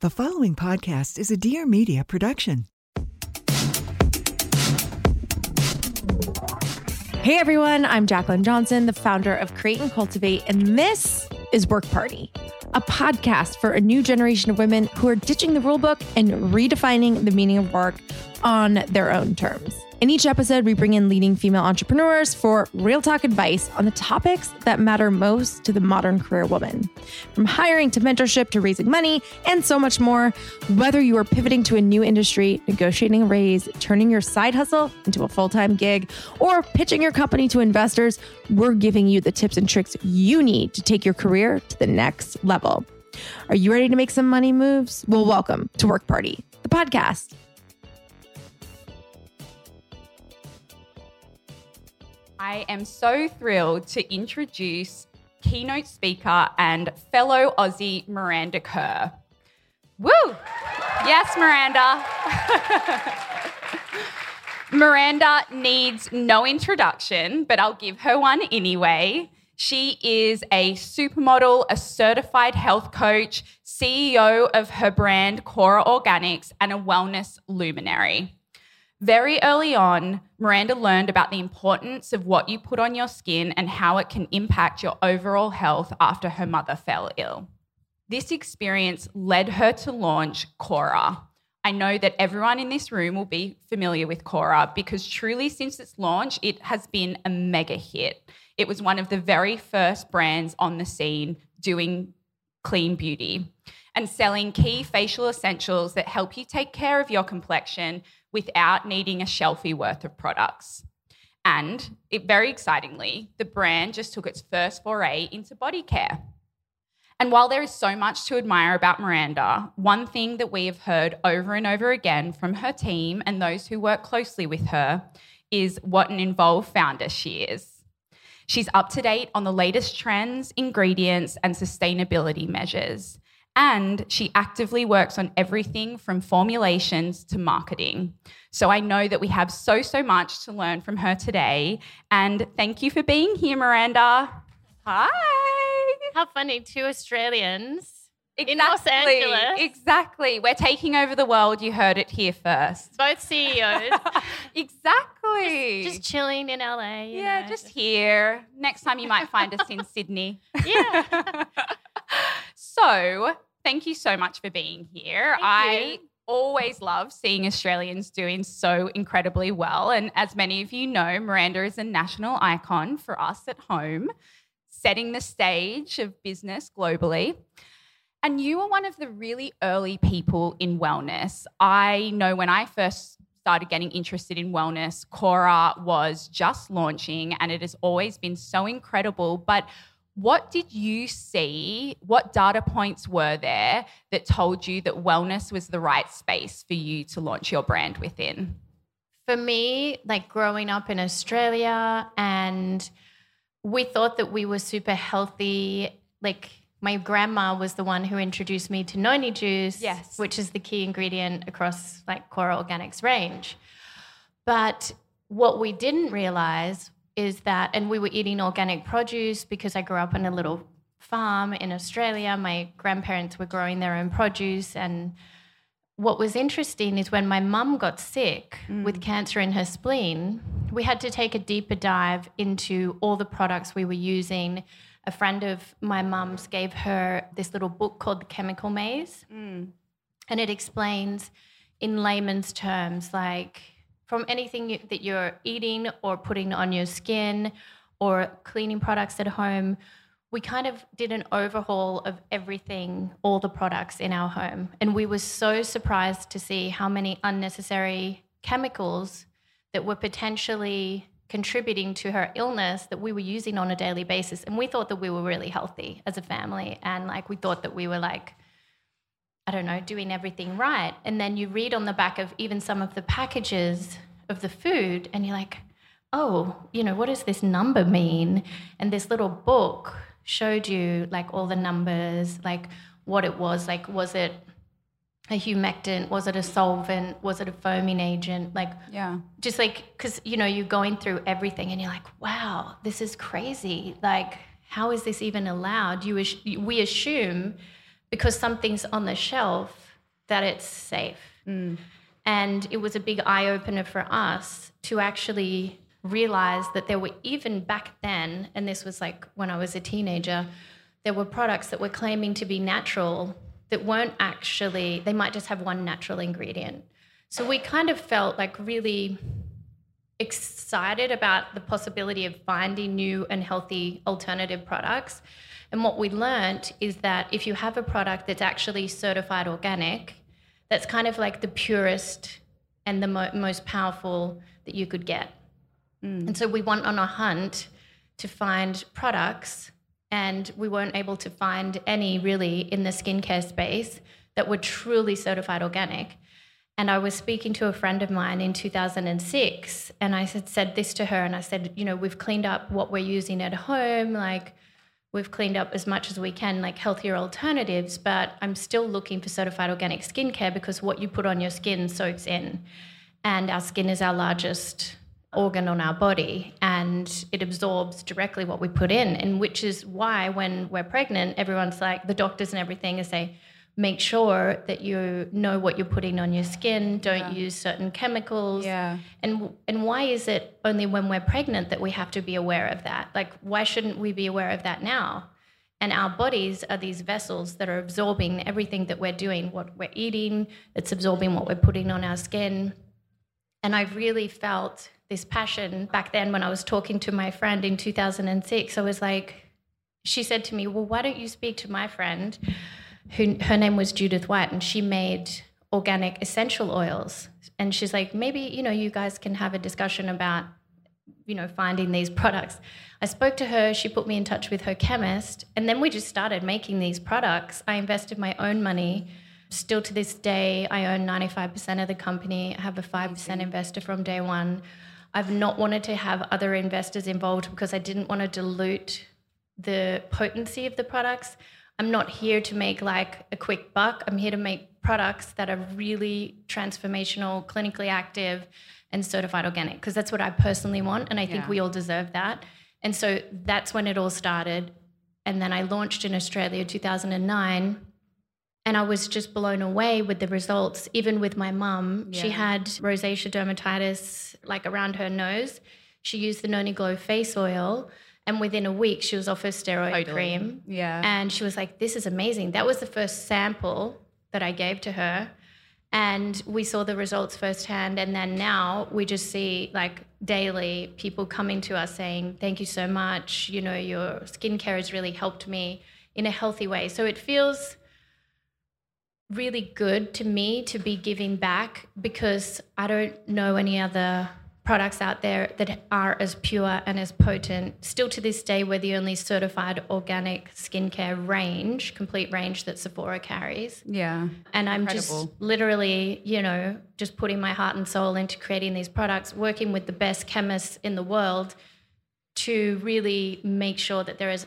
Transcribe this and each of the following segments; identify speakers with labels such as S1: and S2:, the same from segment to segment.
S1: The following podcast is a Dear Media production.
S2: Hey everyone, I'm Jaclyn Johnson, the founder of Create and Cultivate, and this is Work Party, a podcast for a new generation of women who are ditching the rulebook and redefining the meaning of work on their own terms. In each episode, we bring in leading female entrepreneurs for real talk advice on the topics that matter most to the modern career woman. From hiring to mentorship to raising money and so much more. Whether you are pivoting to a new industry, negotiating a raise, turning your side hustle into a full time gig, or pitching your company to investors, we're giving you the tips and tricks you need to take your career to the next level. Are you ready to make some money moves? Well, welcome to Work Party, the podcast.
S3: I am so thrilled to introduce keynote speaker and fellow Aussie Miranda Kerr. Woo! Yes, Miranda. Miranda needs no introduction, but I'll give her one anyway. She is a supermodel, a certified health coach, CEO of her brand KORA Organics, and a wellness luminary. Very early on, Miranda learned about the importance of what you put on your skin and how it can impact your overall health after her mother fell ill. This experience led her to launch KORA. I know that everyone in this room will be familiar with KORA because truly, since its launch, it has been a mega hit. It was one of the very first brands on the scene doing clean beauty and selling key facial essentials that help you take care of your complexion without needing a shelfie worth of products. And it, very excitingly, the brand just took its first foray into body care. And while there is so much to admire about Miranda, one thing that we have heard over and over again from her team and those who work closely with her is what an involved founder she is. She's up to date on the latest trends, ingredients, and sustainability measures and she actively works on everything from formulations to marketing. So I know that we have so, so much to learn from her today. And thank you for being here, Miranda. Hi.
S4: How funny. Two Australians
S3: Exactly,
S4: in Los Angeles.
S3: Exactly. We're taking over the world. You heard it here first.
S4: Both CEOs.
S3: exactly.
S4: just, just, chilling in LA.
S3: yeah,
S4: know,
S3: just, just here. Next time you might find us in Sydney.
S4: Yeah.
S3: so thank you so much for being here.
S4: Thank
S3: I
S4: you.
S3: always love seeing Australians doing so incredibly well. And as many of you know, Miranda is a national icon for us at home, setting the stage of business globally. And you were one of the really early people in wellness. I know when I first started getting interested in wellness, KORA was just launching, and it has always been so incredible. But what did you see? What data points were there that told you that wellness was the right space for you to launch your brand within?
S4: For me, like growing up in Australia, and we thought that we were super healthy. Like my grandma was the one who introduced me to noni juice,
S3: Yes.
S4: which is the key ingredient across like KORA Organics range. But what we didn't realize is that, and we were eating organic produce because I grew up on a little farm in Australia. My grandparents were growing their own produce. And what was interesting is when my mum got sick mm. with cancer in her spleen, we had to take a deeper dive into all the products we were using a friend of my mum's gave her this little book called The Chemical Maze. Mm. And it explains in layman's terms, like from anything you, that you're eating or putting on your skin or cleaning products at home, we kind of did an overhaul of everything, all the products in our home. And we were so surprised to see how many unnecessary chemicals that were potentially contributing to her illness that we were using on a daily basis. And we thought that we were really healthy as a family. And like we thought that we were like, I don't know, doing everything right. And then you read on the back of even some of the packages of the food, and you're like, oh, you know, what does this number mean? And this little book showed you like all the numbers, like what it was. Like, was it a humectant? Was it a solvent? Was it a foaming agent? Like,
S3: Yeah.
S4: just like because you know you're going through everything and you're like wow this is crazy like how is this even allowed you we assume because something's on the shelf that it's safe. Mm. And it was a big eye opener for us to actually realize that there were even back then and this was like when i was a teenager there were products that were claiming to be natural that weren't actually they might just have one natural ingredient. So we kind of felt like really excited about the possibility of finding new and healthy alternative products. And what we learned is that if you have a product that's actually certified organic, that's kind of like the purest and the mo- most powerful that you could get. Mm. And so we went on a hunt to find products, and we weren't able to find any really in the skincare space that were truly certified organic. And I was speaking to a friend of mine in 2006, and I said, said this to her, and I said, you know, we've cleaned up what we're using at home, like we've cleaned up as much as we can, like healthier alternatives, but I'm still looking for certified organic skincare because what you put on your skin soaks in. And our skin is our largest organ on our body and it absorbs directly what we put in. And which is why when we're pregnant, everyone's like, the doctors and everything is say, make sure that you know what you're putting on your skin, don't use certain chemicals.
S3: Yeah.
S4: And and why is it only when we're pregnant that we have to be aware of that? Like why shouldn't we be aware of that now? And our bodies are these vessels that are absorbing everything that we're doing, what we're eating, it's absorbing what we're putting on our skin. And I really felt this passion back then when I was talking to my friend in 2006. I was like, she said to me, Well, why don't you speak to my friend? Who her name was Judith White, and she made organic essential oils. And she's like, maybe, you know, you guys can have a discussion about, you know, finding these products. I spoke to her, she put me in touch with her chemist, and then we just started making these products. I invested my own money. Still to this day, I own 95% of the company. I have a 5% investor from day one. I've not wanted to have other investors involved because I didn't want to dilute the potency of the products. I'm not here to make like a quick buck. I'm here to make products that are really transformational, clinically active, and certified organic because that's what I personally want. And I think
S3: Yeah.
S4: we all deserve that. And so that's when it all started. And then I launched in Australia 2009. And I was just blown away with the results, even with my mum. She had rosacea dermatitis like around her nose. She used the Noni Glow face oil. And within a week, she was off her steroid
S3: Totally.
S4: cream.
S3: Yeah.
S4: And she was like, This is amazing. That was the first sample that I gave to her. And we saw the results firsthand. And then now we just see like daily people coming to us saying, Thank you so much. You know, your skincare has really helped me in a healthy way. So it feels really good to me to be giving back because I don't know any other products out there that are as pure and as potent. Still to this day, we're the only certified organic skincare range, complete range that Sephora carries.
S3: yeah.
S4: And I'm
S3: Incredible.
S4: just literally, you know, just putting my heart and soul into creating these products, working with the best chemists in the world to really make sure that they're as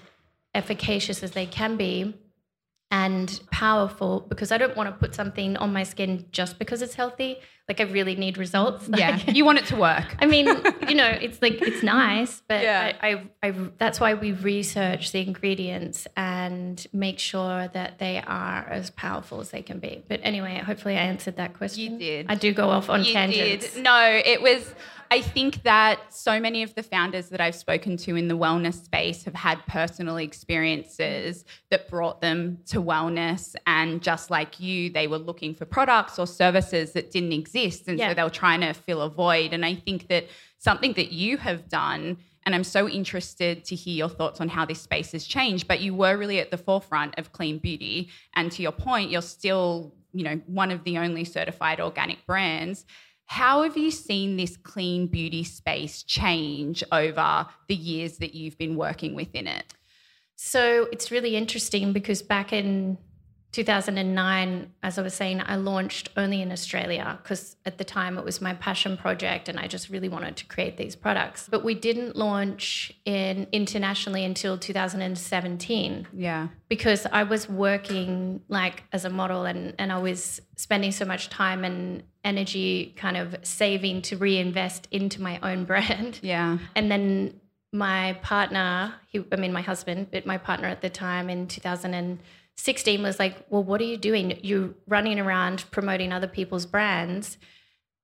S4: efficacious as they can be and powerful because I don't want to put something on my skin just because it's healthy. Like I really need results.
S3: Yeah, you want it to work.
S4: I mean, you know, it's like it's nice, but
S3: Yeah.
S4: I, I, I, that's why we research the ingredients and make sure that they are as powerful as they can be. But anyway, hopefully, I answered that question.
S3: You did.
S4: I do go off on
S3: you
S4: tangents.
S3: Did. No, it was. I think that so many of the founders that I've spoken to in the wellness space have had personal experiences that brought them to wellness. And just like you, they were looking for products or services that didn't exist. And
S4: Yeah.
S3: so they were trying to fill a void. And I think that something that you have done, and I'm so interested to hear your thoughts on how this space has changed, but you were really at the forefront of clean beauty. And to your point, you're still, you know, one of the only certified organic brands. How have you seen this clean beauty space change over the years that you've been working within it?
S4: So it's really interesting because back in 2009, as I was saying, I launched only in Australia because at the time it was my passion project and I just really wanted to create these products. But we didn't launch in internationally until 2017
S3: Yeah.
S4: because I was working like as a model and, and I was spending so much time and energy kind of saving to reinvest into my own brand.
S3: Yeah.
S4: And then my partner, he, I mean, my husband, but my partner at the time in 2016 was like, Well, what are you doing? You're running around promoting other people's brands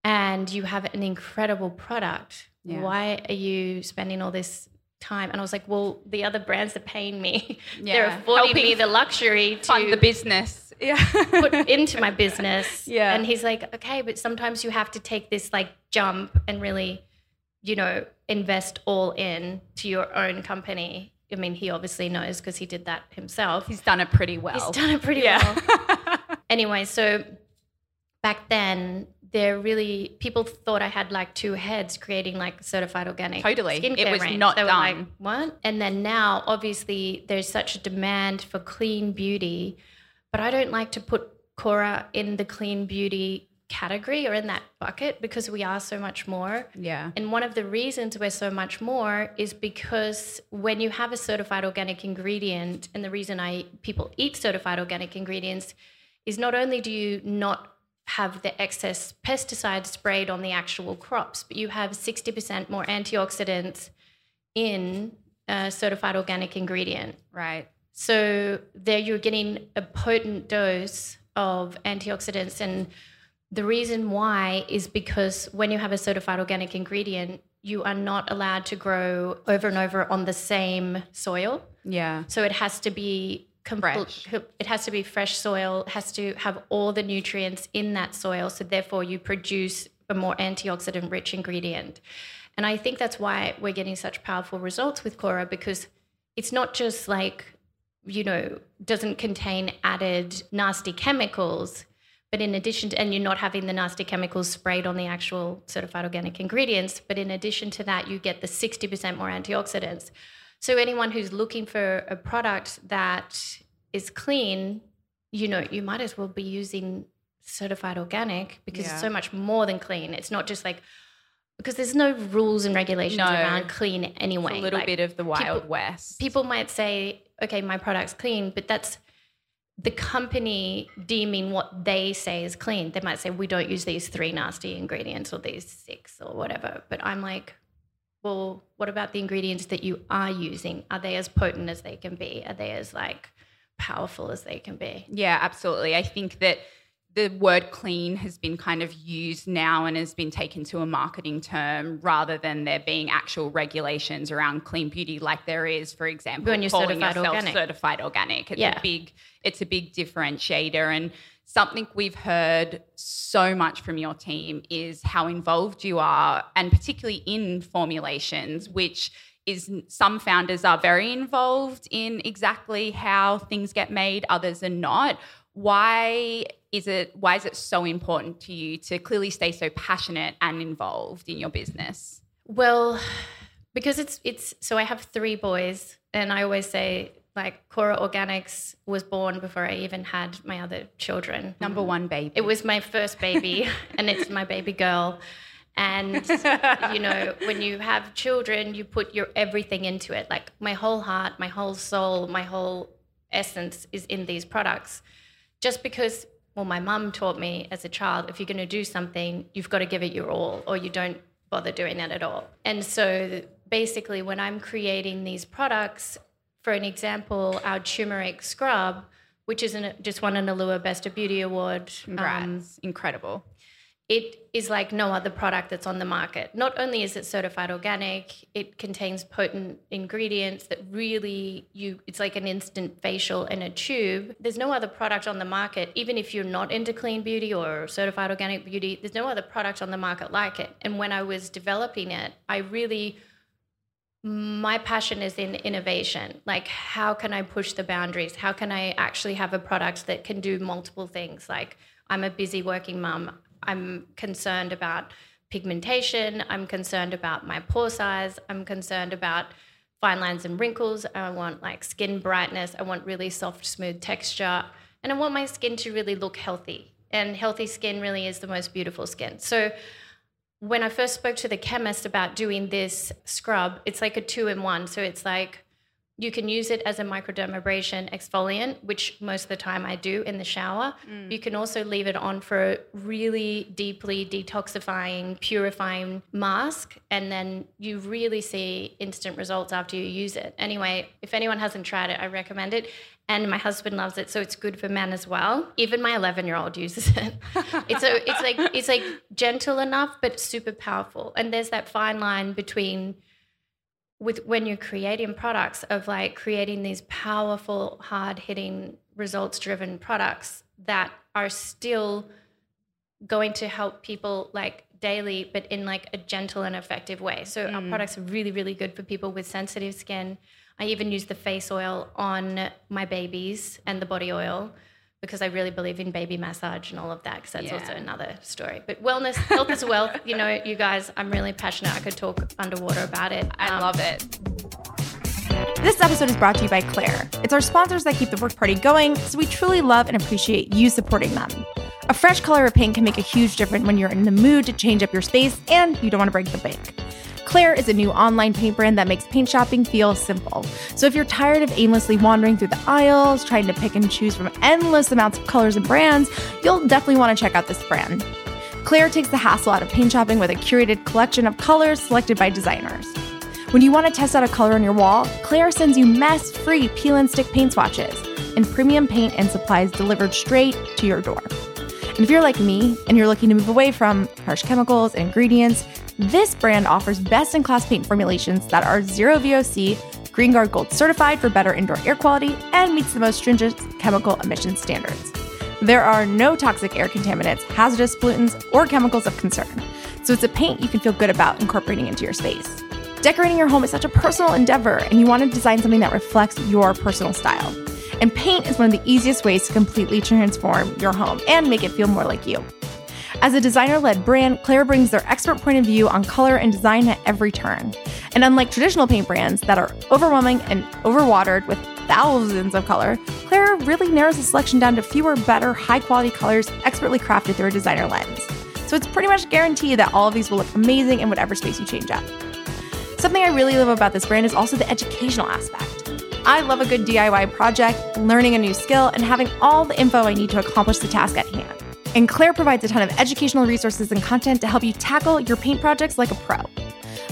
S4: and you have an incredible product.
S3: Yeah.
S4: Why are you spending all this time? And I was like, Well, the other brands are paying me.
S3: Yeah.
S4: They're affording
S3: Helping
S4: me the luxury to
S3: Fund the business. Yeah.
S4: put into my business.
S3: Yeah.
S4: And he's like, okay, but sometimes you have to take this like jump and really, you know, invest all in to your own company. I mean, he obviously knows because he did that himself.
S3: He's done it pretty well.
S4: He's done it pretty
S3: Yeah.
S4: well. anyway, so back then, there really people thought I had like two heads creating like certified organic.
S3: Totally.
S4: skincare
S3: It was
S4: range.
S3: not
S4: they were like,
S3: done.
S4: what? And then now, obviously, there's such a demand for clean beauty, but I don't like to put KORA in the clean beauty category or in that bucket because we are so much more.
S3: yeah.
S4: And one of the reasons we're so much more is because when you have a certified organic ingredient, and the reason I people eat certified organic ingredients is not only do you not have the excess pesticides sprayed on the actual crops, but you have 60% more antioxidants in a certified organic ingredient.
S3: Right.
S4: So there you're getting a potent dose of antioxidants. And the reason why is because when you have a certified organic ingredient, you are not allowed to grow over and over on the same soil.
S3: Yeah.
S4: So it has to be
S3: Fresh.
S4: complete. It has to be fresh soil. Has to have all the nutrients in that soil. So therefore, you produce a more antioxidant rich ingredient. And I think that's why we're getting such powerful results with KORA because it's not just like you know doesn't contain added nasty chemicals. But in addition to, and you're not having the nasty chemicals sprayed on the actual certified organic ingredients, but in addition to that, you get the 60% more antioxidants. So anyone who's looking for a product that is clean, you know, you might as well be using certified organic because
S3: Yeah.
S4: it's so much more than clean. It's not just like because there's no rules and regulations
S3: No.
S4: around clean
S3: It's
S4: anyway.
S3: a little
S4: Like,
S3: bit of the Wild
S4: people-
S3: West.
S4: people might say, okay, my product's clean, but that's the company deeming what they say is clean. They might say, we don't use these three nasty ingredients or these six or whatever. But I'm like, well, what about the ingredients that you are using? Are they as potent as they can be? Are they as like powerful as they can be?
S3: Yeah, absolutely. I think that the word clean has been kind of used now and has been taken to a marketing term rather than there being actual regulations around clean beauty like there is, for example,
S4: When you're certified organic.
S3: certified organic. It's
S4: Yeah.
S3: a big it's a big differentiator and something we've heard so much from your team is how involved you are and particularly in formulations which is some founders are very involved in exactly how things get made others are not why is it why is it so important to you to clearly stay so passionate and involved in your business
S4: Well, because it's it's so I have three boys, and I always say like KORA Organics was born before I even had my other children.
S3: number one baby
S4: It was my first baby, and it's my baby girl. And you know, when you have children, you put your everything into it. Like my whole heart, my whole soul, my whole essence is in these products. Just because well, my mum taught me as a child if you're going to do something, you've got to give it your all, or you don't bother doing it at all. And so basically, when I'm creating these products, for an example, our turmeric scrub, which is an, just won an Allure Best of Beauty Award.
S3: Congrats.
S4: um,
S3: Incredible.
S4: It is like no other product that's on the market. Not only is it certified organic, it contains potent ingredients that really you it's like an instant facial in a tube. There's no other product on the market even if you're not into clean beauty or certified organic beauty, there's no other product on the market like it. And when I was developing it, I really my passion is in innovation. Like, how can I push the boundaries? How can I actually have a product that can do multiple things? Like, I'm a busy working mum. I'm concerned about pigmentation. I'm concerned about my pore size. I'm concerned about fine lines and wrinkles. I want like skin brightness. I want really soft, smooth texture. And I want my skin to really look healthy. And healthy skin really is the most beautiful skin. So, when I first spoke to the chemist about doing this scrub, it's like a two in one. So it's like you can use it as a microdermabrasion exfoliant, which most of the time I do in the shower. Mm. You can also leave it on for a really deeply detoxifying, purifying mask, and then you really see instant results after you use it. Anyway, if anyone hasn't tried it, I recommend it. And my husband loves it, so it's good for men as well. Even my 11 year old uses it. it's a, it's like it's like gentle enough, but super powerful. And there's that fine line between with when you're creating products of like creating these powerful hard hitting results driven products that are still going to help people like daily but in like a gentle and effective way. So our mm. products are really really good for people with sensitive skin. I even use the face oil on my babies and the body oil because I really believe in baby massage and all of that, because that's also another story. But wellness, health is wealth. You know, you guys, I'm really passionate. I could talk underwater about it.
S3: I
S4: Um,
S3: love it.
S2: This episode is brought to you by Clare. It's our sponsors that keep the work party going, so we truly love and appreciate you supporting them. A fresh color of paint can make a huge difference when you're in the mood to change up your space and you don't want to break the bank. Clare is a new online paint brand that makes paint shopping feel simple. So if you're tired of aimlessly wandering through the aisles, trying to pick and choose from endless amounts of colors and brands, you'll definitely want to check out this brand. Clare takes the hassle out of paint shopping with a curated collection of colors selected by designers. When you want to test out a color on your wall, Clare sends you mess free peel and stick paint swatches and premium paint and supplies delivered straight to your door. And if you're like me and you're looking to move away from harsh chemicals and ingredients, this brand offers best in class paint formulations that are zero VOC, Green Guard Gold certified for better indoor air quality, and meets the most stringent chemical emission standards. There are no toxic air contaminants, hazardous pollutants, or chemicals of concern. So it's a paint you can feel good about incorporating into your space. Decorating your home is such a personal endeavor, and you want to design something that reflects your personal style. And paint is one of the easiest ways to completely transform your home and make it feel more like you. As a designer led brand, Clare brings their expert point of view on color and design at every turn. And unlike traditional paint brands that are overwhelming and overwatered with thousands of color, Clare really narrows the selection down to fewer, better, high quality colors expertly crafted through a designer lens. So it's pretty much guaranteed that all of these will look amazing in whatever space you change up. Something I really love about this brand is also the educational aspect. I love a good DIY project, learning a new skill, and having all the info I need to accomplish the task at hand. And Clare provides a ton of educational resources and content to help you tackle your paint projects like a pro.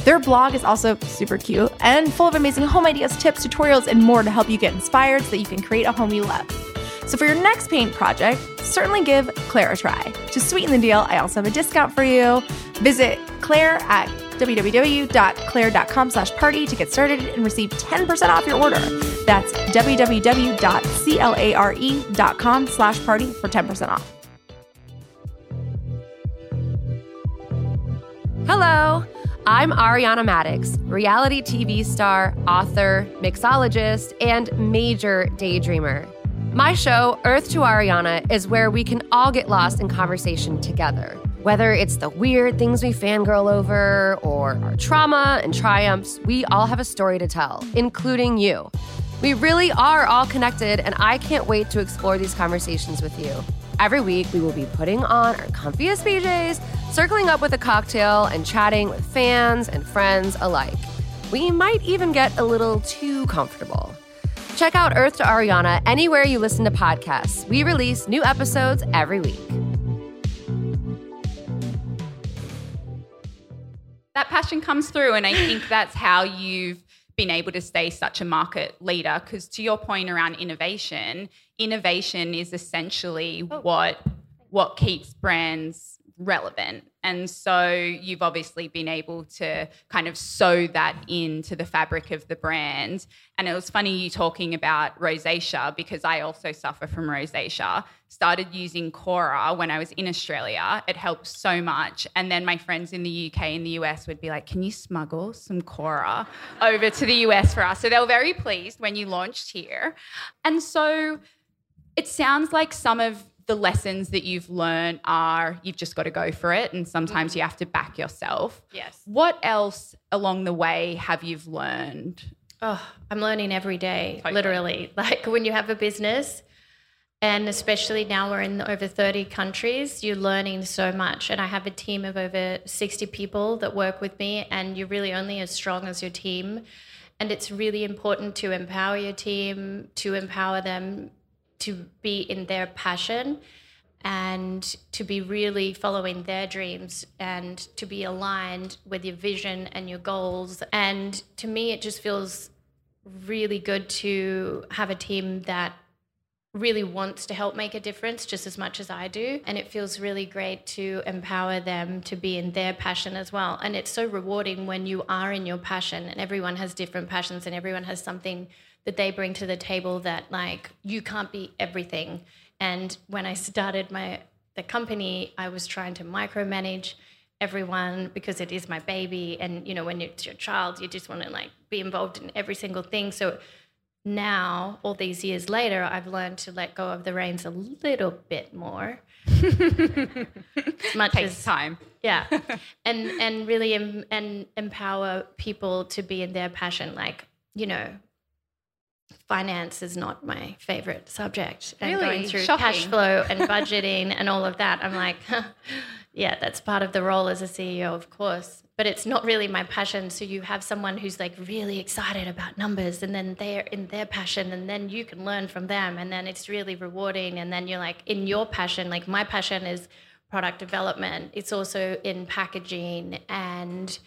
S2: Their blog is also super cute and full of amazing home ideas, tips, tutorials, and more to help you get inspired so that you can create a home you love. So for your next paint project, certainly give Clare a try. To sweeten the deal, I also have a discount for you. Visit Clare at www.clare.com slash party to get started and receive 10% off your order. That's www.clare.com slash party for 10% off.
S5: Hello, I'm Ariana Madix, reality TV star, author, mixologist, and major daydreamer. My show, Earth to Ariana, is where we can all get lost in conversation together. Whether it's the weird things we fangirl over or our trauma and triumphs, we all have a story to tell, including you. We really are all connected, and I can't wait to explore these conversations with you. Every week, we will be putting on our comfiest PJs, circling up with a cocktail, and chatting with fans and friends alike. We might even get a little too comfortable. Check out Earth to Ariana anywhere you listen to podcasts. We release new episodes every week.
S3: that passion comes through and i think that's how you've been able to stay such a market leader because to your point around innovation innovation is essentially oh. what what keeps brands relevant. And so you've obviously been able to kind of sew that into the fabric of the brand. And it was funny you talking about rosacea because i also suffer from rosacea. Started using KORA when i was in australia. It helped so much. And then my friends in the uk and the us would be like can you smuggle some KORA over to the us for us? So they were very pleased when you launched here. And so it sounds like some of the lessons that you've learned are you've just got to go for it and sometimes you mm-hmm. have to back yourself.
S4: Yes.
S3: What else along the way have you learned?
S4: Oh, I'm learning every day,
S3: Totally.
S4: literally. Like when you have a business, and especially now we're in over 30 countries, you're learning so much. And I have a team of over 60 people that work with me, and you're really only as strong as your team. And it's really important to empower your team, to empower them to be in their passion and to be really following their dreams and to be aligned with your vision and your goals. And to me, it just feels really good to have a team that really wants to help make a difference just as much as I do. And it feels really great to empower them to be in their passion as well. And it's so rewarding when you are in your passion and everyone has different passions and everyone has something that they bring to the table that like you can't be everything. And when I started my the company, I was trying to micromanage everyone because it is my baby and you know when it's your child you just want to like be involved in every single thing so now all these years later i've learned to let go of the reins a little bit more as much
S3: Takes
S4: as
S3: time.
S4: yeah and and really em- and empower people to be in their passion like you know finance is not my favorite subject and
S3: Really?
S4: going through
S3: Shocking.
S4: cash flow and budgeting and all of that i'm like yeah that's part of the role as a ceo of course. But it's not really my passion. So you have someone who's like really excited about numbers and then they're in their passion and then you can learn from them and then it's really rewarding. And then you're like in your passion like my passion is product development. It's also in packaging. And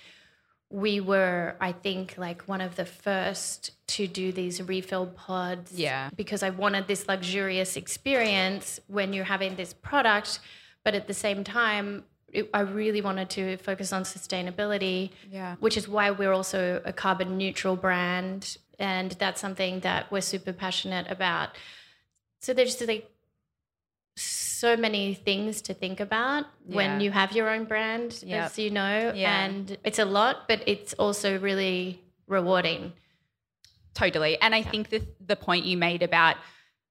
S4: we were i think like one of the first to do these refill pods
S3: Yeah.
S4: because i wanted this luxurious experience when you're having this product but at the same time it, i really wanted to focus on sustainability
S3: Yeah.
S4: which is why we're also a carbon neutral brand and that's something that we're super passionate about so there's like so many things to think about when you have your own brand
S3: Yep.
S4: as you know
S3: Yeah.
S4: and it's a lot but it's also really rewarding
S3: Totally. And I think the the point you made about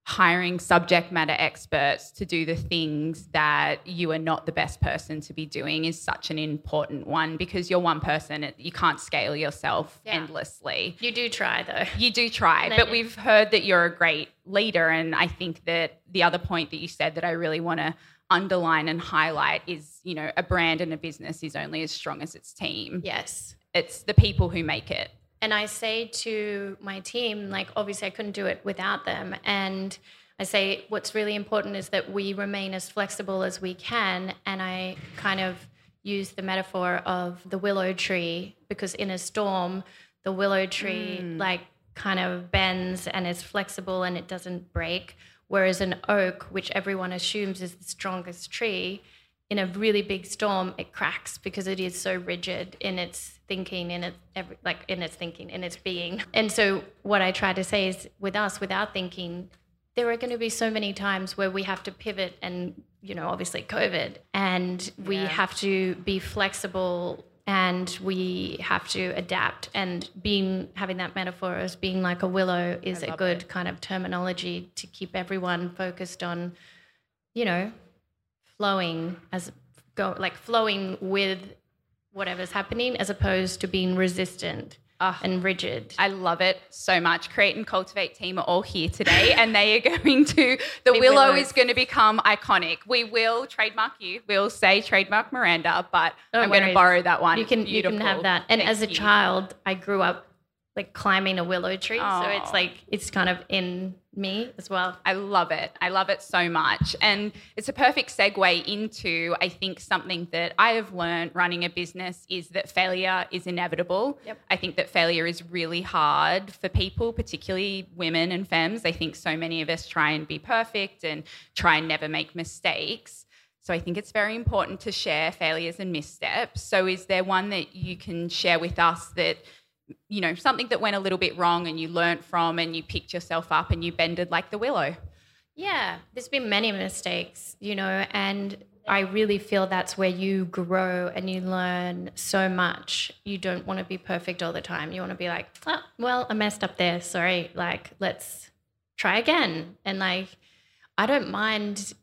S3: hiring subject matter experts to do the things that you are not the best person to be doing is such an important one because you're one person you can't scale yourself
S4: Yeah.
S3: endlessly.
S4: you do try though
S3: You do try, but we've heard that you're a great leader. And I think that the other point that you said that I really want to underline and highlight is, you know, a brand and a business is only as strong as its team.
S4: yes
S3: It's the people who make it.
S4: And I say to my team, like, obviously, I couldn't do it without them. And I say, what's really important is that we remain as flexible as we can. And I kind of use the metaphor of the willow tree because in a storm, the willow tree, mm. like, kind of bends and is flexible and it doesn't break. Whereas an oak, which everyone assumes is the strongest tree, in a really big storm, it cracks because it is so rigid in its thinking, in its every, like in its thinking, in its being. And so, what I try to say is, with us, with our thinking, there are going to be so many times where we have to pivot, and you know, obviously, COVID, and we have to be flexible and we have to adapt. And being having that metaphor as being like a willow is a good kind of terminology to keep everyone focused on, you know, flowing as go like flowing with whatever's happening as opposed to being resistant ah. and rigid.
S3: I love it so much. Create and Cultivate team are all here today, and they are going to. The
S4: Big
S3: willow
S4: willows.
S3: is going to become iconic. We will trademark you. We'll say trademark Miranda, but
S4: No
S3: I'm going to borrow that one.
S4: you can you can have that. And
S3: Thank
S4: as a
S3: you.
S4: child, I grew up like climbing a willow tree. So it's like it's kind of in me as well.
S3: I love it. I love it so much. And it's a perfect segue into, I think, something that I have learned running a business is that failure is inevitable.
S4: Yep.
S3: I think that failure is really hard for people, particularly women and femmes. I think so many of us try and be perfect and try and never make mistakes. So I think it's very important to share failures and missteps. So is there one that you can share with us that you know, something that went a little bit wrong and you learnt from and you picked yourself up and you bended like the willow?
S4: Yeah, there's been many mistakes, you know, and I really feel that's where you grow and you learn so much. You don't want to be perfect all the time. You want to be like, oh, well, I messed up there. Sorry. Like, let's try again. And like, I don't mind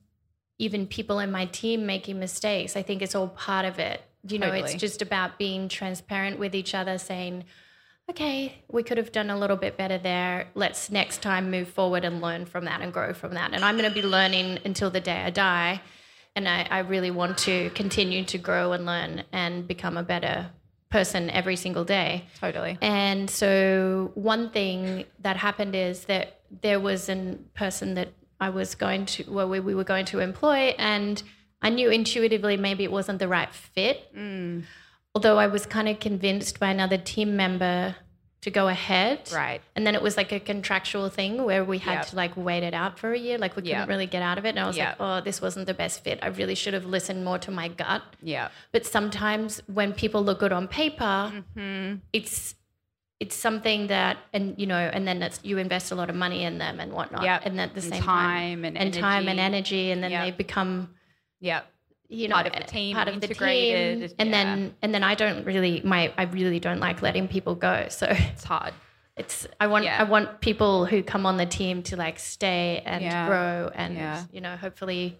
S4: even people in my team making mistakes. I think it's all part of it. You know, it's just about being transparent with each other, saying, okay, we could have done a little bit better there. Let's next time move forward and learn from that and grow from that. And I'm going to be learning until the day I die. And I, I really want to continue to grow and learn and become a better person every single day.
S3: Totally.
S4: And so one thing that happened is that there was a person that I was going to, well, we, we were going to employ, and I knew intuitively maybe it wasn't the right fit. Mm. Although I was kind of convinced by another team member to go ahead.
S3: Right.
S4: And then it was like a contractual thing where we had
S3: Yep.
S4: to like wait it out for a year. Like we couldn't
S3: Yep.
S4: really get out of it. And I was
S3: Yep.
S4: like, oh, this wasn't the best fit. I really should have listened more to my gut.
S3: Yeah.
S4: But sometimes when people look good on paper,
S3: Mm-hmm.
S4: it's it's something that and you know and then it's you invest a lot of money in them and whatnot
S3: Yep.
S4: and at the
S3: And
S4: same
S3: time
S4: time
S3: and
S4: time and
S3: energy.
S4: and then they become
S3: Yeah.
S4: You know
S3: Part of the team,
S4: part of the team and
S3: yeah.
S4: then and then I don't really my I really don't like letting people go so
S3: It's hard.
S4: it's I want
S3: Yeah.
S4: I want people who come on the team to like stay and
S3: Yeah.
S4: grow and you know hopefully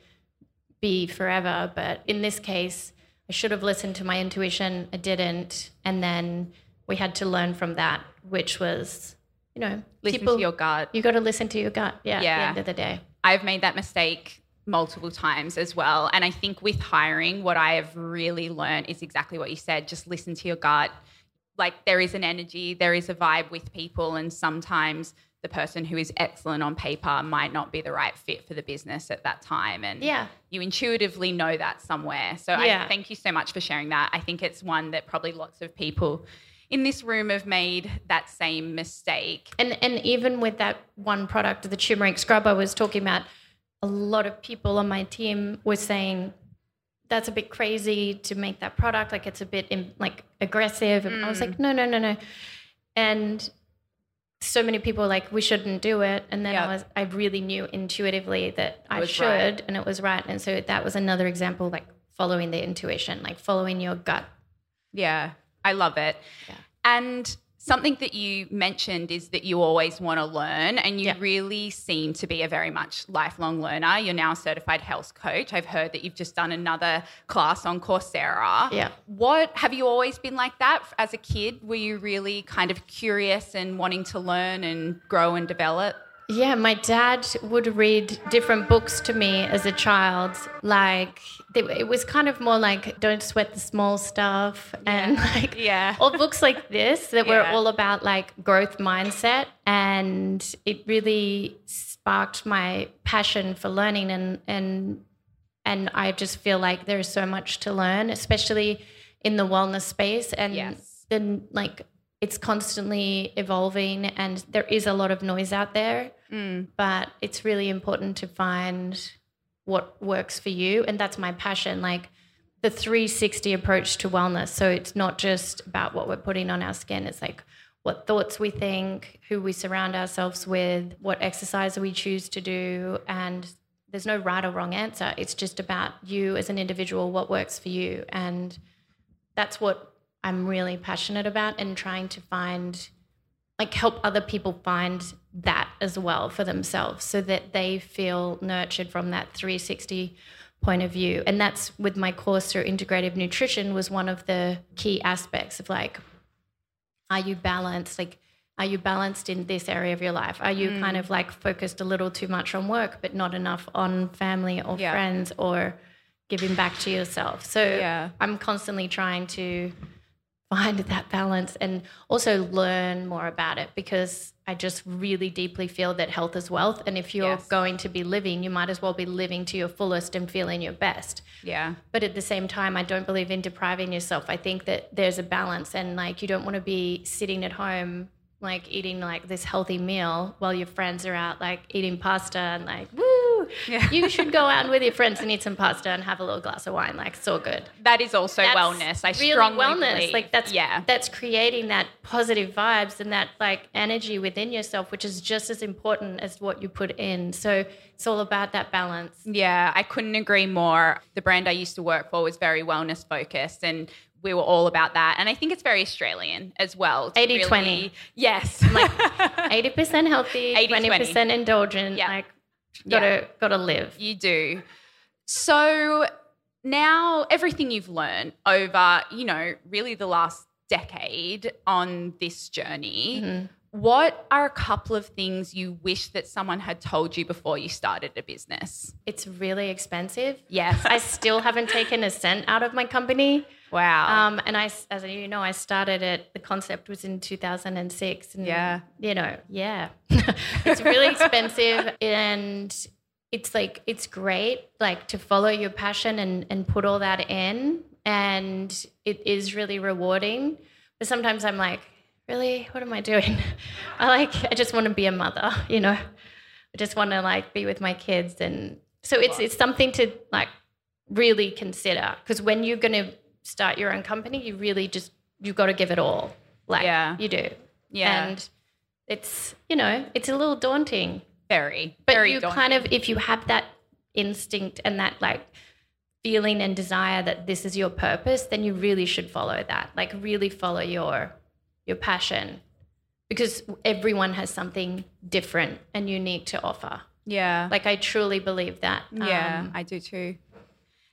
S4: be forever but in this case I should have listened to my intuition I didn't and then we had to learn from that which was you know
S3: Listen
S4: people
S3: to your gut.
S4: you got to listen to your gut yeah, at
S3: Yeah.
S4: the end of the day
S3: I've made that mistake multiple times as well. And I think with hiring, what I have really learned is exactly what you said just listen to your gut. Like there is an energy, there is a vibe with people, and sometimes the person who is excellent on paper might not be the right fit for the business at that time. And
S4: Yeah.
S3: you intuitively know that somewhere. So
S4: Yeah.
S3: I thank you so much for sharing that. I think it's one that probably lots of people in this room have made that same mistake.
S4: And and even with that one product, the turmeric scrub I was talking about, a lot of people on my team were saying that's a bit crazy to make that product. Like it's a bit im- like aggressive. And I was like, mm. no, no, no, no. And so many people were like we shouldn't do it. And then
S3: Yep.
S4: I was I really knew intuitively that I should,
S3: right.
S4: and it was right. And so that was another example, like following the intuition, like following your gut.
S3: Yeah, I love it.
S4: Yeah.
S3: And something that you mentioned is that you always want to learn, and you really seem to be a very much lifelong learner. You're now a certified health coach. I've heard that you've just done another class on Coursera.
S4: Yeah.
S3: What have you always been like that as a kid? Were you really kind of curious and wanting to learn and grow and develop?
S4: Yeah, my dad would read different books to me as a child. Like it was kind of more like "Don't sweat the small stuff" and like
S3: Yeah.
S4: all books like this that were all about like growth mindset, and it really sparked my passion for learning and and and I just feel like there's so much to learn, especially in the wellness space and
S3: Yes.
S4: then like it's constantly evolving and there is a lot of noise out there
S3: Mm.
S4: but it's really important to find what works for you. And that's my passion like the 360 approach to wellness. So it's not just about what we're putting on our skin. It's like what thoughts we think who we surround ourselves with what exercise we choose to do. And there's no right or wrong answer. It's just about you as an individual what works for you. And that's what I'm really passionate about and trying to find like help other people find that as well for themselves so that they feel nurtured from that 360 point of view. And that's with my course through integrative nutrition was one of the key aspects of like are you balanced? Like are you balanced in this area of your life? Are you kind of mm. like focused a little too much on work but not enough on family or
S3: Yeah.
S4: friends or giving back to yourself? So
S3: Yeah.
S4: i'm constantly trying to find that balance and also learn more about it because I just really deeply feel that health is wealth. And if you're
S3: Yes.
S4: going to be living, you might as well be living to your fullest and feeling your best.
S3: Yeah.
S4: But at the same time, I don't believe in depriving yourself. I think that there's a balance and like you don't want to be sitting at home like eating like this healthy meal while your friends are out like eating pasta and like woo.
S3: Yeah.
S4: You should go out with your friends and eat some pasta and have a little glass of wine. Like it's all good.
S3: That is also
S4: That's
S3: wellness. I
S4: really
S3: strongly
S4: wellness.
S3: believe.
S4: Like that's
S3: yeah.
S4: that's creating that positive vibes and that like energy within yourself, which is just as important as what you put in. So it's all about that balance.
S3: Yeah, I couldn't agree more. The brand I used to work for was very wellness focused and we were all about that. And I think it's very Australian as well. to
S4: 80-20.
S3: Yes.
S4: Like eighty percent healthy,
S3: 80-20.
S4: twenty percent indulgent.
S3: Yeah.
S4: Like gotta
S3: Yeah.
S4: gotta live.
S3: You do. So now everything you've learned over, you know, really the last decade on this journey,
S4: Mm-hmm.
S3: what are a couple of things you wish that someone had told you before you started a business?
S4: It's really expensive.
S3: Yes.
S4: I still haven't taken a cent out of my company.
S3: Wow.
S4: Um, and I, as you know, I started it. The concept was in 2006. And,
S3: Yeah.
S4: You know, yeah, it's really expensive, and it's like it's great, like to follow your passion and and put all that in, and it is really rewarding. But sometimes I'm like, really, what am I doing? I like, I just want to be a mother, you know. I just want to like be with my kids, and so it's it's something to like really consider because when you're going to start your own company, you really just you've got to give it all. Like
S3: Yeah.
S4: you do.
S3: Yeah.
S4: And it's you know it's a little daunting,
S3: very,
S4: but
S3: very
S4: you
S3: daunting.
S4: kind of if you have that instinct and that like feeling and desire that this is your purpose, then you really should follow that. Like really follow your your passion because everyone has something different and unique to offer.
S3: yeah.
S4: Like I truly believe that.
S3: Yeah,
S4: Um,
S3: I do too.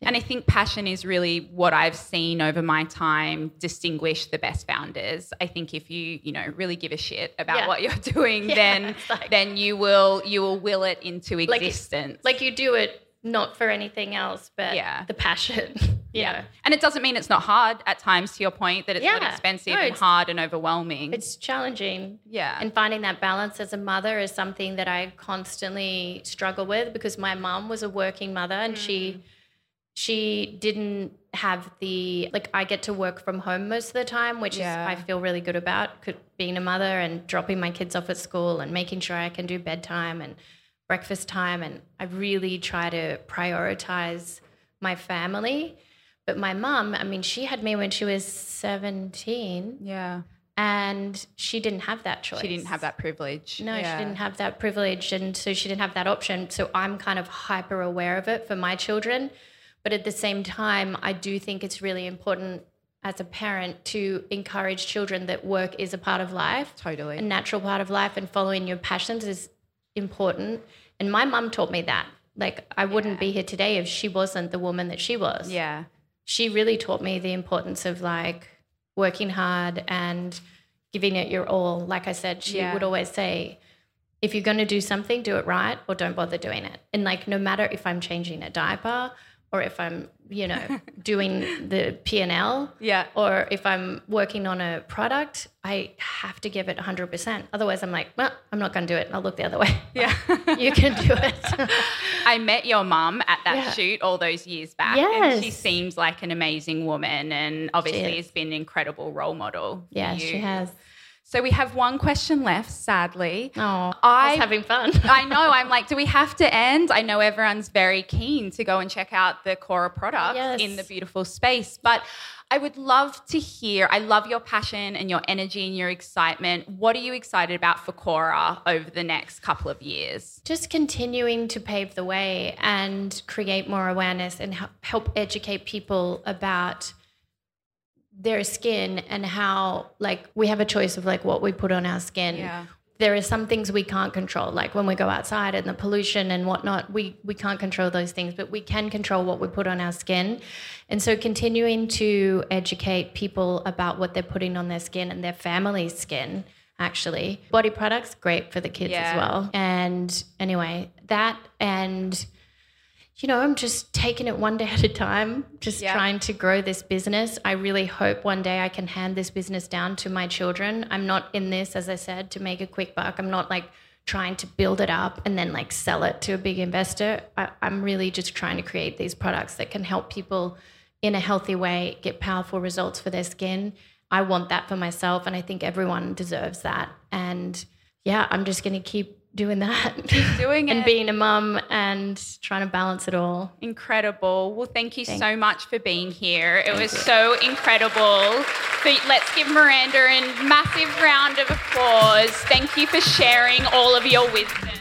S3: And I think passion is really what I've seen over my time distinguish the best founders. I think if you, you know, really give a shit about
S4: Yeah.
S3: what you're doing,
S4: Yeah,
S3: then
S4: like-
S3: then you will you will will it into existence.
S4: like you do it not for anything else, but
S3: Yeah.
S4: the passion.
S3: yeah. And it doesn't mean it's not hard at times to your point that it's not expensive
S4: No,
S3: and hard and overwhelming.
S4: It's challenging.
S3: Yeah.
S4: And finding that balance as a mother is something that I constantly struggle with because my mom was a working mother and
S3: Mm.
S4: she she didn't have the like I get to work from home most of the time, which
S3: Yeah.
S4: is I feel really good about could, being a mother and dropping my kids off at school and making sure I can do bedtime and breakfast time and I really try to prioritize my family. But my mom, I mean, she had me when she was 17
S3: yeah.
S4: and she didn't have that choice.
S3: She didn't have that privilege.
S4: No,
S3: Yeah.
S4: she didn't have that privilege, and so she didn't have that option. So I'm kind of hyper aware of it for my children, but at the same time, I do think it's really important as a parent to encourage children that work is a part of life,
S3: Totally.
S4: a natural part of life, and following your passions is important. And my mum taught me that. Like I wouldn't be here today if she wasn't the woman that she was
S3: Yeah.
S4: she really taught me the importance of like working hard and giving it your all. Like I said, she
S3: Yeah.
S4: would always say, if you're going to do something, do it right or don't bother doing it. And like, no matter if I'm changing a diaper or if I'm, you know, doing the P&L
S3: Yeah.
S4: or if I'm working on a product, I have to give it 100%. Otherwise, I'm like, well, I'm not going to do it. I'll look the other way.
S3: Yeah.
S4: you can do it.
S3: I met your mum at that
S4: Yeah.
S3: shoot all those years back. And she seems like an amazing woman and obviously has been an incredible role model.
S4: yeah, she has.
S3: So we have one question left, sadly.
S4: Oh,
S3: I-
S4: was having fun.
S3: I know. I'm like, do we have to end? I know everyone's very keen to go and check out the KORA product
S4: Yes.
S3: in the beautiful space, but I would love to hear. I love your passion and your energy and your excitement. What are you excited about for KORA over the next couple of years?
S4: just continuing to pave the way and create more awareness and help educate people about their skin and how like we have a choice of like what we put on our skin
S3: Yeah.
S4: there are some things we can't control like when we go outside and the pollution and whatnot we we can't control those things but we can control what we put on our skin and so continuing to educate people about what they're putting on their skin and their family's skin actually body products great for the kids
S3: Yeah.
S4: as well and anyway that and you know, I'm just taking it one day at a time, just
S3: Yeah.
S4: trying to grow this business. I really hope one day I can hand this business down to my children. I'm not in this, as I said, to make a quick buck. I'm not like trying to build it up and then like sell it to a big investor. I, I'm really just trying to create these products that can help people in a healthy way get powerful results for their skin. I want that for myself, and I think everyone deserves that. And yeah, I'm just going to keep doing that.
S3: Keep doing
S4: and
S3: it.
S4: being a mum and trying to balance it all.
S3: Incredible. Well, thank you
S4: Thank
S3: so much for being here. It was so incredible. So let's give Miranda a massive round of applause. Thank you for sharing all of your wisdom.